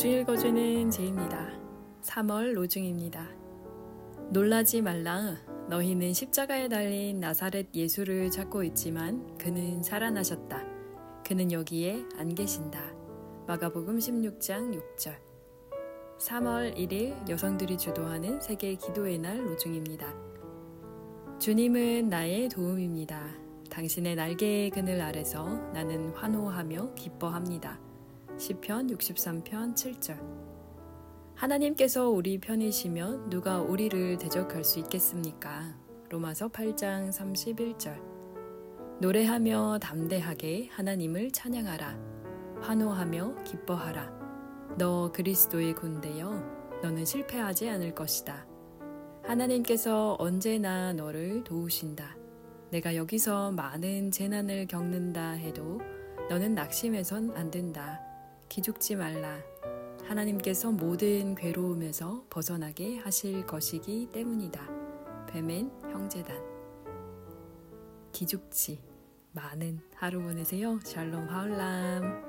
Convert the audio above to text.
로중 읽어주는 제입니다. 3월 로중입니다. 놀라지 말라. 너희는 십자가에 달린 나사렛 예수를 찾고 있지만 그는 살아나셨다. 그는 여기에 안 계신다. 마가복음 16장 6절. 3월 1일 여성들이 주도하는 세계 기도의 날 로중입니다. 주님은 나의 도움입니다. 당신의 날개의 그늘 아래서 나는 환호하며 기뻐합니다. 시편 63편 7절 하나님께서 우리 편이시면 누가 우리를 대적할 수 있겠습니까? 로마서 8장 31절 노래하며 담대하게 하나님을 찬양하라 환호하며 기뻐하라 너 그리스도의 군대여 너는 실패하지 않을 것이다. 하나님께서 언제나 너를 도우신다. 내가 여기서 많은 재난을 겪는다 해도 너는 낙심해선 안 된다. 기죽지 말라. 하나님께서 모든 괴로움에서 벗어나게 하실 것이기 때문이다. 뱀맨 형제단. 기죽지 많은 하루 보내세요. 샬롬 하울람.